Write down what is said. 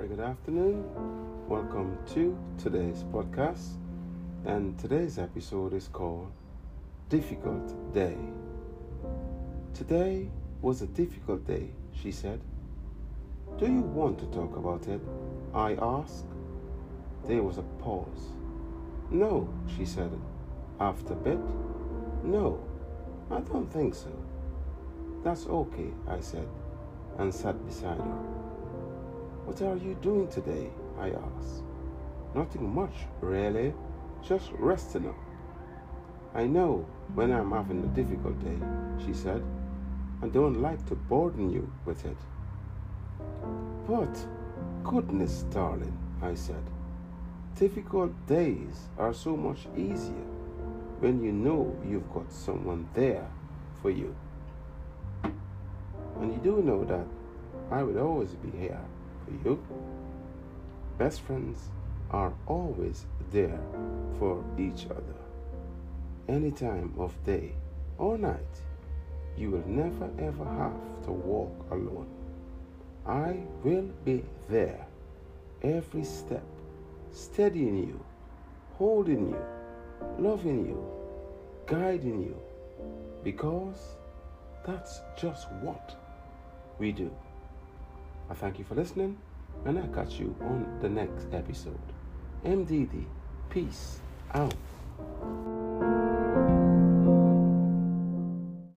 good afternoon. Welcome to today's podcast. And today's episode is called Difficult Day. Today was a difficult day, she said. Do you want to talk about it? I asked. There was a pause. No, she said, after a bit. No, I don't think so. That's okay, I said, and sat beside her. What are you doing today? I asked. Nothing much, really, just resting up. I know when I'm having a difficult day, she said. I don't like to burden you with it. But, goodness, darling, I said, difficult days are so much easier when you know you've got someone there for you. And you do know that I will always be here you. Best friends are always there for each other. Any time of day or night, you will never ever have to walk alone. I will be there every step, steadying you, holding you, loving you, guiding you, because that's just what we do. I thank you for listening, and I'll catch you on the next episode. MDD, peace out.